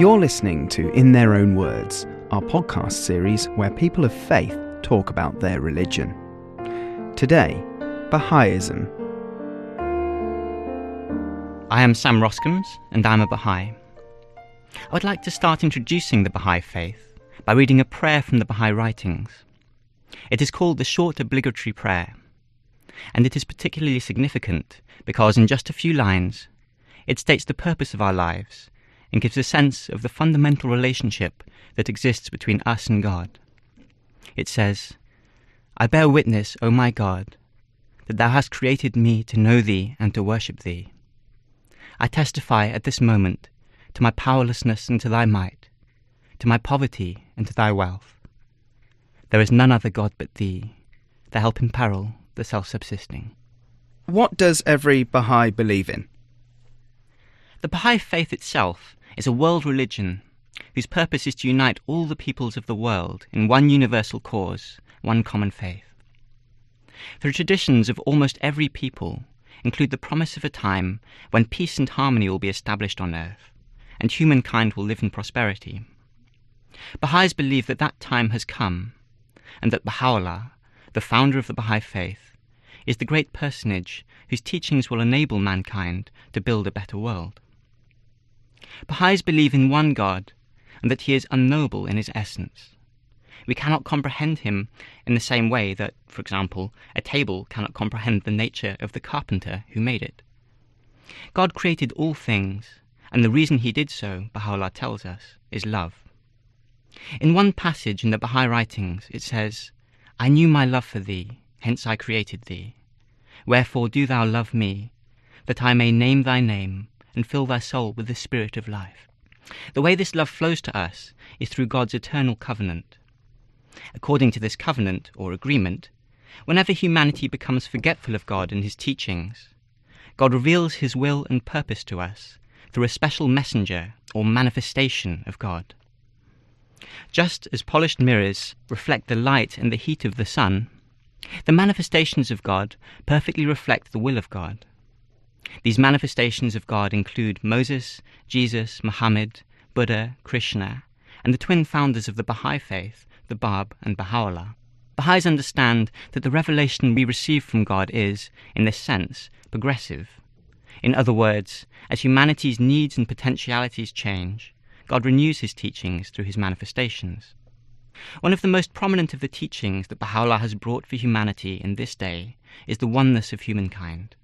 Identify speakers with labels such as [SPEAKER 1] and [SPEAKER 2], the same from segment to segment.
[SPEAKER 1] You're listening to In Their Own Words, our podcast series where people of faith talk about their religion. Today, Baha'ism.
[SPEAKER 2] I am Sam Roskams, and I'm a Baha'i. I would like to start introducing the Baha'i faith by reading a prayer from the Baha'i writings. It is called the Short Obligatory Prayer, and it is particularly significant because in just a few lines it states the purpose of our lives and gives a sense of the fundamental relationship that exists between us and God. It says, I bear witness, O my God, that thou hast created me to know thee and to worship thee. I testify at this moment to my powerlessness and to thy might, to my poverty and to thy wealth. There is none other God but thee, the help in peril, the self subsisting.
[SPEAKER 1] What does every Baha'i believe in?
[SPEAKER 2] The Baha'i faith itself is a world religion whose purpose is to unite all the peoples of the world in one universal cause, one common faith. The traditions of almost every people include the promise of a time when peace and harmony will be established on earth, and humankind will live in prosperity. Baha'is believe that that time has come, and that Baha'u'llah, the founder of the Baha'i faith, is the great personage whose teachings will enable mankind to build a better world. Baha'is believe in one God, and that he is unknowable in his essence. We cannot comprehend him in the same way that, for example, a table cannot comprehend the nature of the carpenter who made it. God created all things, and the reason he did so, Baha'u'llah tells us, is love. In one passage in the Baha'i writings, it says, I knew my love for thee, hence I created thee. Wherefore do thou love me, that I may name thy name, and fill thy soul with the spirit of life. The way this love flows to us is through God's eternal covenant. According to this covenant, or agreement, whenever humanity becomes forgetful of God and his teachings, God reveals his will and purpose to us through a special messenger or manifestation of God. Just as polished mirrors reflect the light and the heat of the sun, the manifestations of God perfectly reflect the will of God. These manifestations of God include Moses, Jesus, Muhammad, Buddha, Krishna, and the twin founders of the Baha'i faith, the Bab and Baha'u'llah. Baha'is understand that the revelation we receive from God is, in this sense, progressive. In other words, as humanity's needs and potentialities change, God renews his teachings through his manifestations. One of the most prominent of the teachings that Baha'u'llah has brought for humanity in this day is the oneness of humankind.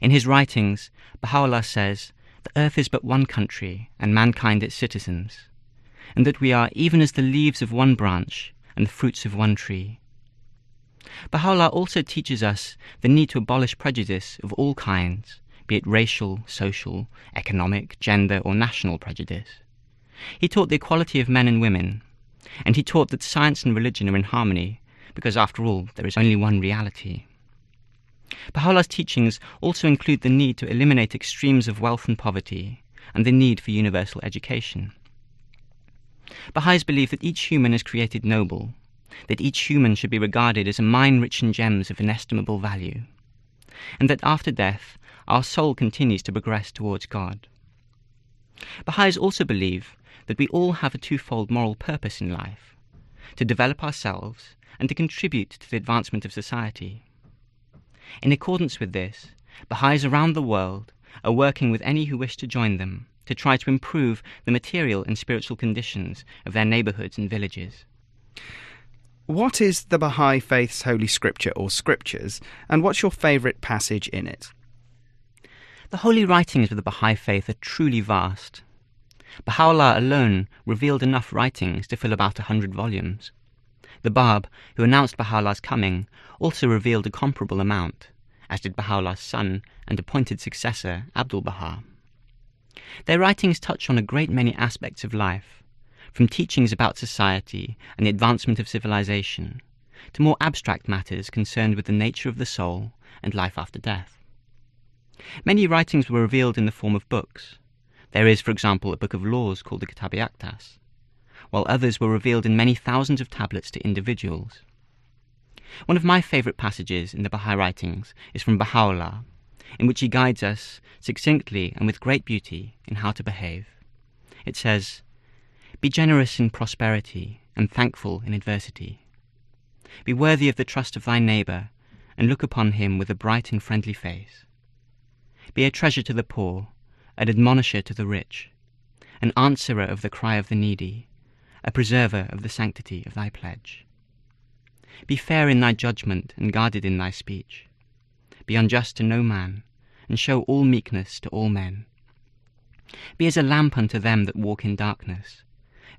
[SPEAKER 2] In his writings, Baha'u'llah says, The earth is but one country, and mankind its citizens, and that we are even as the leaves of one branch and the fruits of one tree. Baha'u'llah also teaches us the need to abolish prejudice of all kinds, be it racial, social, economic, gender, or national prejudice. He taught the equality of men and women, and he taught that science and religion are in harmony, because after all, there is only one reality. Baha'u'llah's teachings also include the need to eliminate extremes of wealth and poverty, and the need for universal education. Baha'is believe that each human is created noble, that each human should be regarded as a mine rich in gems of inestimable value, and that after death, our soul continues to progress towards God. Baha'is also believe that we all have a twofold moral purpose in life to develop ourselves and to contribute to the advancement of society. In accordance with this, Baha'is around the world are working with any who wish to join them to try to improve the material and spiritual conditions of their neighborhoods and villages.
[SPEAKER 1] What is the Baha'i faith's holy scripture or scriptures, and what's your favourite passage in it?
[SPEAKER 2] The holy writings of the Baha'i faith are truly vast. Baha'u'llah alone revealed enough writings to fill about a hundred volumes. The Bab, who announced Baha'u'llah's coming, also revealed a comparable amount, as did Baha'u'llah's son and appointed successor, Abdul Baha. Their writings touch on a great many aspects of life, from teachings about society and the advancement of civilization, to more abstract matters concerned with the nature of the soul and life after death. Many writings were revealed in the form of books. There is, for example, a book of laws called the Kitab Aqdas, while others were revealed in many thousands of tablets to individuals. One of my favourite passages in the Baha'i writings is from Baha'u'llah, in which he guides us succinctly and with great beauty in how to behave. It says, Be generous in prosperity and thankful in adversity. Be worthy of the trust of thy neighbour, and look upon him with a bright and friendly face. Be a treasure to the poor, an admonisher to the rich, an answerer of the cry of the needy, a preserver of the sanctity of thy pledge. Be fair in thy judgment and guarded in thy speech. Be unjust to no man, and show all meekness to all men. Be as a lamp unto them that walk in darkness,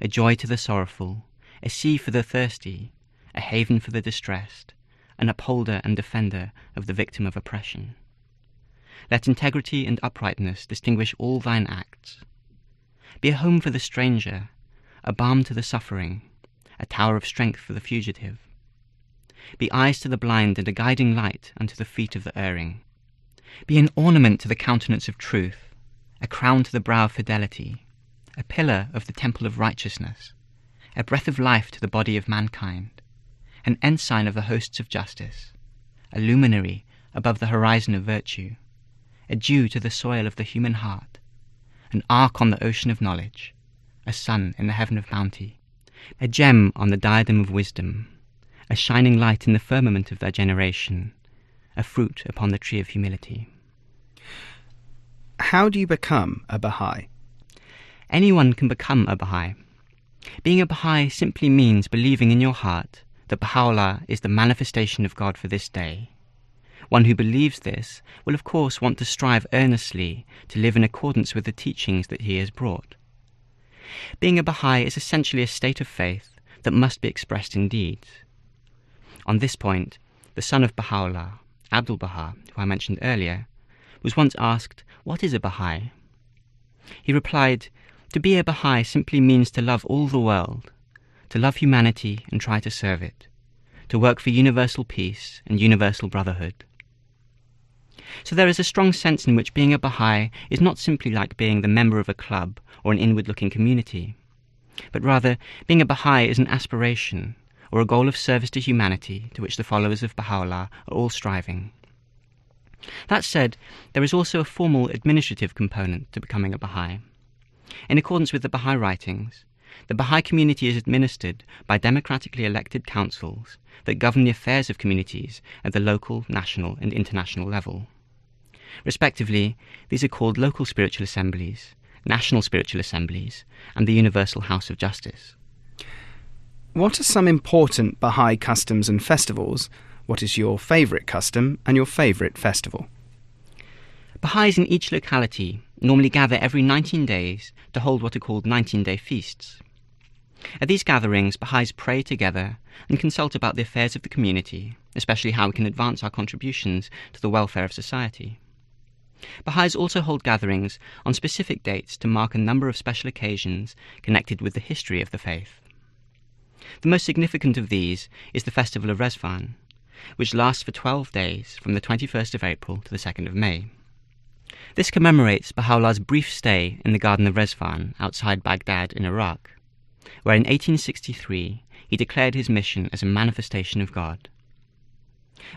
[SPEAKER 2] a joy to the sorrowful, a sea for the thirsty, a haven for the distressed, an upholder and defender of the victim of oppression. Let integrity and uprightness distinguish all thine acts. Be a home for the stranger, a balm to the suffering, a tower of strength for the fugitive. Be eyes to the blind and a guiding light unto the feet of the erring. Be an ornament to the countenance of truth, a crown to the brow of fidelity, a pillar of the temple of righteousness, a breath of life to the body of mankind, an ensign of the hosts of justice, a luminary above the horizon of virtue, a dew to the soil of the human heart, an ark on the ocean of knowledge, a sun in the heaven of bounty, a gem on the diadem of wisdom, a shining light in the firmament of thy generation, a fruit upon the tree of humility.
[SPEAKER 1] How do you become a Baha'i?
[SPEAKER 2] Anyone can become a Baha'i. Being a Baha'i simply means believing in your heart that Baha'u'llah is the manifestation of God for this day. One who believes this will, of course, want to strive earnestly to live in accordance with the teachings that he has brought. Being a Baha'i is essentially a state of faith that must be expressed in deeds. On this point, the son of Baha'u'llah, Abdul Baha, who I mentioned earlier, was once asked, What is a Baha'i? He replied, To be a Baha'i simply means to love all the world, to love humanity and try to serve it, to work for universal peace and universal brotherhood. So there is a strong sense in which being a Baha'i is not simply like being the member of a club or an inward looking community, but rather being a Baha'i is an aspiration or a goal of service to humanity to which the followers of Baha'u'llah are all striving. That said, there is also a formal administrative component to becoming a Baha'i. In accordance with the Baha'i writings, the Baha'i community is administered by democratically elected councils that govern the affairs of communities at the local, national, and international level. Respectively, these are called local spiritual assemblies, national spiritual assemblies, and the Universal House of Justice.
[SPEAKER 1] What are some important Baha'i customs and festivals? What is your favourite custom and your favourite festival?
[SPEAKER 2] Baha'is in each locality normally gather every 19 days to hold what are called 19 day feasts. At these gatherings, Baha'is pray together and consult about the affairs of the community, especially how we can advance our contributions to the welfare of society. Baha'is also hold gatherings on specific dates to mark a number of special occasions connected with the history of the faith. The most significant of these is the festival of Ridván, which lasts for 12 days from the 21st of April to the 2nd of May. This commemorates Baha'u'llah's brief stay in the Garden of Ridván outside Baghdad in Iraq, where in 1863 he declared his mission as a manifestation of God.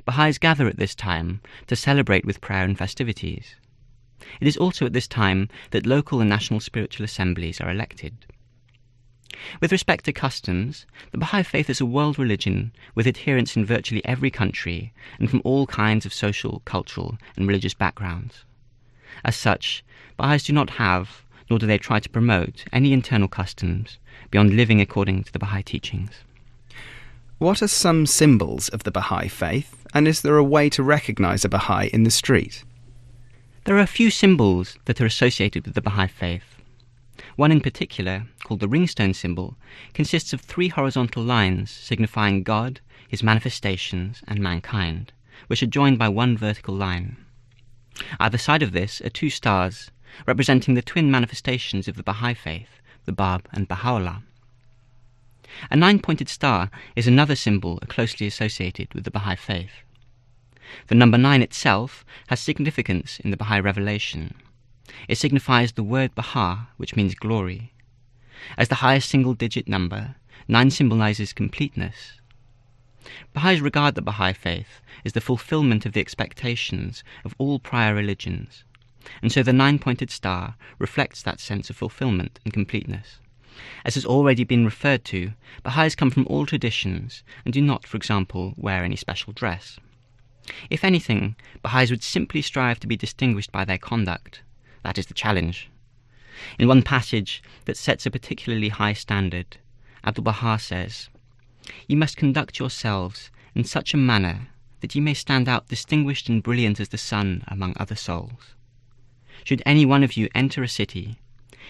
[SPEAKER 2] Baha'is gather at this time to celebrate with prayer and festivities. It is also at this time that local and national spiritual assemblies are elected. With respect to customs, the Baha'i faith is a world religion with adherents in virtually every country and from all kinds of social, cultural, and religious backgrounds. As such, Baha'is do not have, nor do they try to promote, any internal customs beyond living according to the Baha'i teachings.
[SPEAKER 1] What are some symbols of the Baha'i faith, and is there a way to recognize a Baha'i in the street?
[SPEAKER 2] There are a few symbols that are associated with the Baha'i faith. One in particular, called the ringstone symbol, consists of three horizontal lines signifying God, his manifestations, and mankind, which are joined by one vertical line. Either side of this are two stars, representing the twin manifestations of the Baha'i faith, the Bab and Baha'u'llah. A nine pointed star is another symbol closely associated with the Baha'i faith. The number nine itself has significance in the Baha'i revelation. It signifies the word Baha, which means glory. As the highest single digit number, nine symbolizes completeness. Baha'is regard the Baha'i faith as the fulfillment of the expectations of all prior religions, and so the nine pointed star reflects that sense of fulfillment and completeness. As has already been referred to, Baha'is come from all traditions and do not, for example, wear any special dress. If anything, Baha'is would simply strive to be distinguished by their conduct. That is the challenge. In one passage that sets a particularly high standard, Abdul Baha says, You must conduct yourselves in such a manner that ye may stand out distinguished and brilliant as the sun among other souls. Should any one of you enter a city,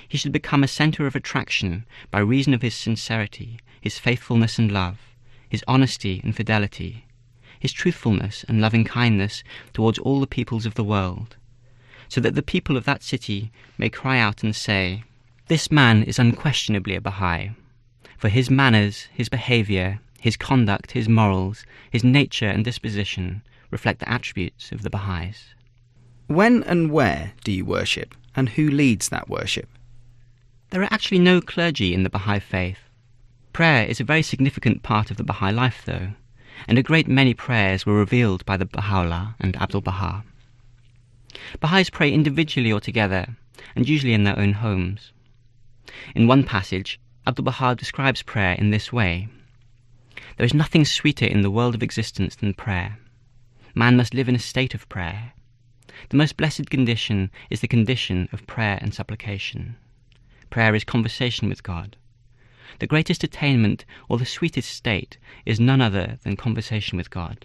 [SPEAKER 2] he should become a centre of attraction by reason of his sincerity, his faithfulness and love, his honesty and fidelity, his truthfulness and loving kindness towards all the peoples of the world, so that the people of that city may cry out and say, This man is unquestionably a Baha'i, for his manners, his behaviour, his conduct, his morals, his nature and disposition reflect the attributes of the Baha'is.
[SPEAKER 1] When and where do you worship, and who leads that worship?
[SPEAKER 2] There are actually no clergy in the Baha'i faith. Prayer is a very significant part of the Baha'i life, though, and a great many prayers were revealed by the Baha'u'llah and Abdul Baha. Baha'is pray individually or together, and usually in their own homes. In one passage, Abdul Baha describes prayer in this way There is nothing sweeter in the world of existence than prayer. Man must live in a state of prayer. The most blessed condition is the condition of prayer and supplication. Prayer is conversation with God. The greatest attainment or the sweetest state is none other than conversation with God.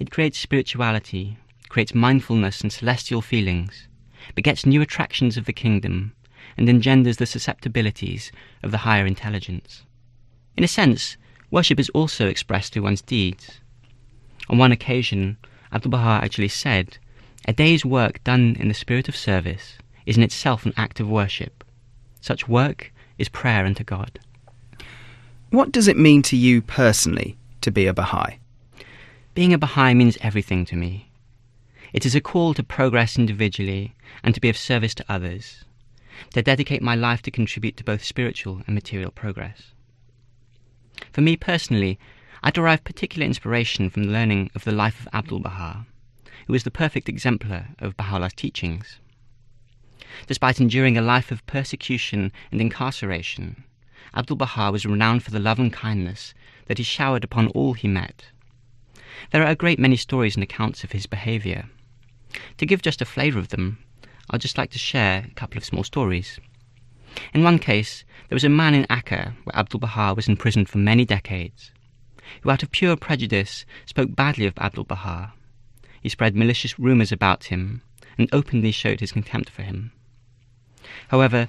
[SPEAKER 2] It creates spirituality, creates mindfulness and celestial feelings, begets new attractions of the kingdom, and engenders the susceptibilities of the higher intelligence. In a sense, worship is also expressed through one's deeds. On one occasion, Abdu'l Baha actually said, A day's work done in the spirit of service is in itself an act of worship. Such work is prayer unto God.
[SPEAKER 1] What does it mean to you personally to be a Baha'i?
[SPEAKER 2] Being a Baha'i means everything to me. It is a call to progress individually and to be of service to others, to dedicate my life to contribute to both spiritual and material progress. For me personally, I derive particular inspiration from the learning of the life of Abdul Baha, who is the perfect exemplar of Baha'u'llah's teachings. Despite enduring a life of persecution and incarceration, Abdul Baha was renowned for the love and kindness that he showered upon all he met. There are a great many stories and accounts of his behaviour. To give just a flavour of them, I'd just like to share a couple of small stories. In one case, there was a man in Akka, where Abdul Baha was imprisoned for many decades, who out of pure prejudice spoke badly of Abdul Baha. He spread malicious rumours about him, and openly showed his contempt for him. However,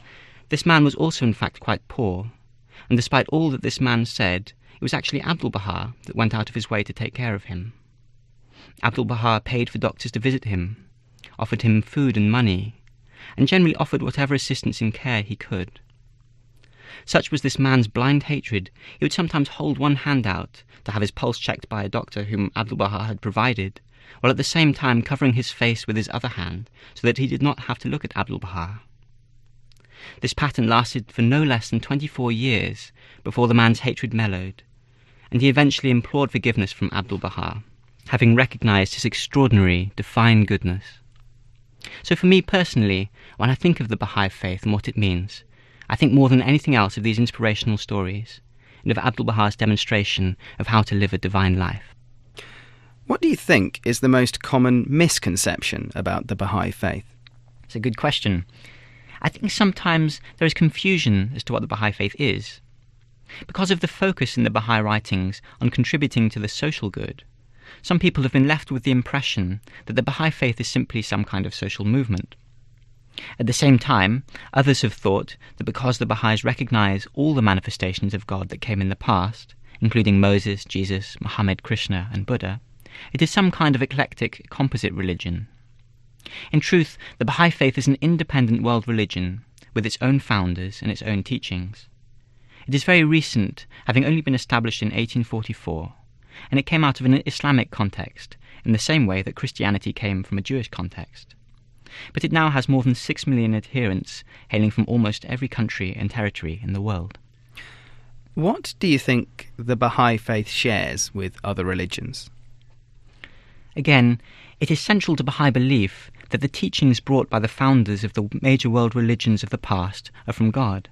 [SPEAKER 2] this man was also in fact quite poor, and despite all that this man said, it was actually Abdul Baha that went out of his way to take care of him. Abdul Baha paid for doctors to visit him, offered him food and money, and generally offered whatever assistance and care he could. Such was this man's blind hatred, he would sometimes hold one hand out to have his pulse checked by a doctor whom Abdul Baha had provided, while at the same time covering his face with his other hand so that he did not have to look at Abdul Baha. This pattern lasted for no less than 24 years before the man's hatred mellowed, and he eventually implored forgiveness from Abdul Baha, having recognized his extraordinary, divine goodness. So for me personally, when I think of the Baha'i faith and what it means, I think more than anything else of these inspirational stories, and of Abdul Baha's demonstration of how to live a divine life.
[SPEAKER 1] What do you think is the most common misconception about the Baha'i faith?
[SPEAKER 2] It's a good question. I think sometimes there is confusion as to what the Baha'i faith is. Because of the focus in the Baha'i writings on contributing to the social good, some people have been left with the impression that the Baha'i faith is simply some kind of social movement. At the same time, others have thought that because the Baha'is recognize all the manifestations of God that came in the past, including Moses, Jesus, Muhammad, Krishna, and Buddha, it is some kind of eclectic composite religion in truth, the Baha'i faith is an independent world religion with its own founders and its own teachings. It is very recent, having only been established in 1844, and it came out of an Islamic context in the same way that Christianity came from a Jewish context. But it now has more than six million adherents hailing from almost every country and territory in the world.
[SPEAKER 1] What do you think the Baha'i faith shares with other religions?
[SPEAKER 2] Again, it is central to Baha'i belief that the teachings brought by the founders of the major world religions of the past are from God.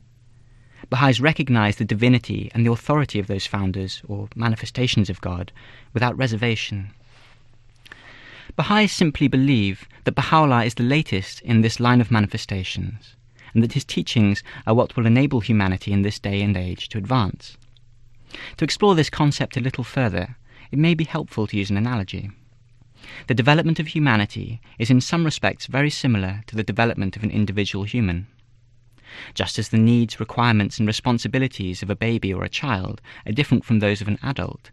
[SPEAKER 2] Baha'is recognize the divinity and the authority of those founders, or manifestations of God, without reservation. Baha'is simply believe that Baha'u'llah is the latest in this line of manifestations, and that his teachings are what will enable humanity in this day and age to advance. To explore this concept a little further, it may be helpful to use an analogy. The development of humanity is in some respects very similar to the development of an individual human. Just as the needs, requirements, and responsibilities of a baby or a child are different from those of an adult,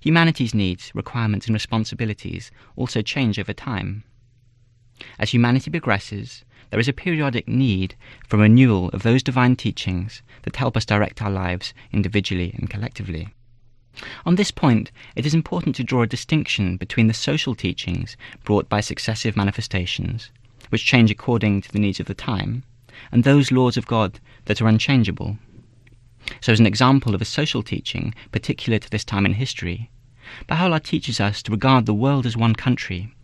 [SPEAKER 2] humanity's needs, requirements, and responsibilities also change over time. As humanity progresses, there is a periodic need for renewal of those divine teachings that help us direct our lives individually and collectively. On this point, it is important to draw a distinction between the social teachings brought by successive manifestations, which change according to the needs of the time, and those laws of God that are unchangeable. So, as an example of a social teaching particular to this time in history, Baha'u'llah teaches us to regard the world as one country.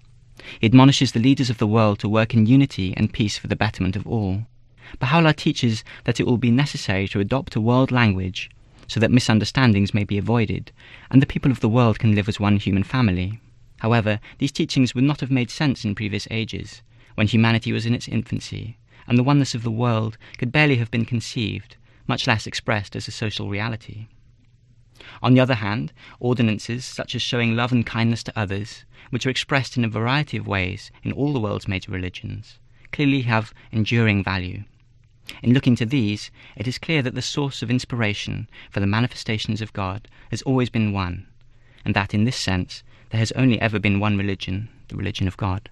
[SPEAKER 2] He admonishes the leaders of the world to work in unity and peace for the betterment of all. Baha'u'llah teaches that it will be necessary to adopt a world language so that misunderstandings may be avoided, and the people of the world can live as one human family. However, these teachings would not have made sense in previous ages, when humanity was in its infancy, and the oneness of the world could barely have been conceived, much less expressed as a social reality. On the other hand, ordinances such as showing love and kindness to others, which are expressed in a variety of ways in all the world's major religions, clearly have enduring value. In looking to these, it is clear that the source of inspiration for the manifestations of God has always been one, and that in this sense there has only ever been one religion, the religion of God.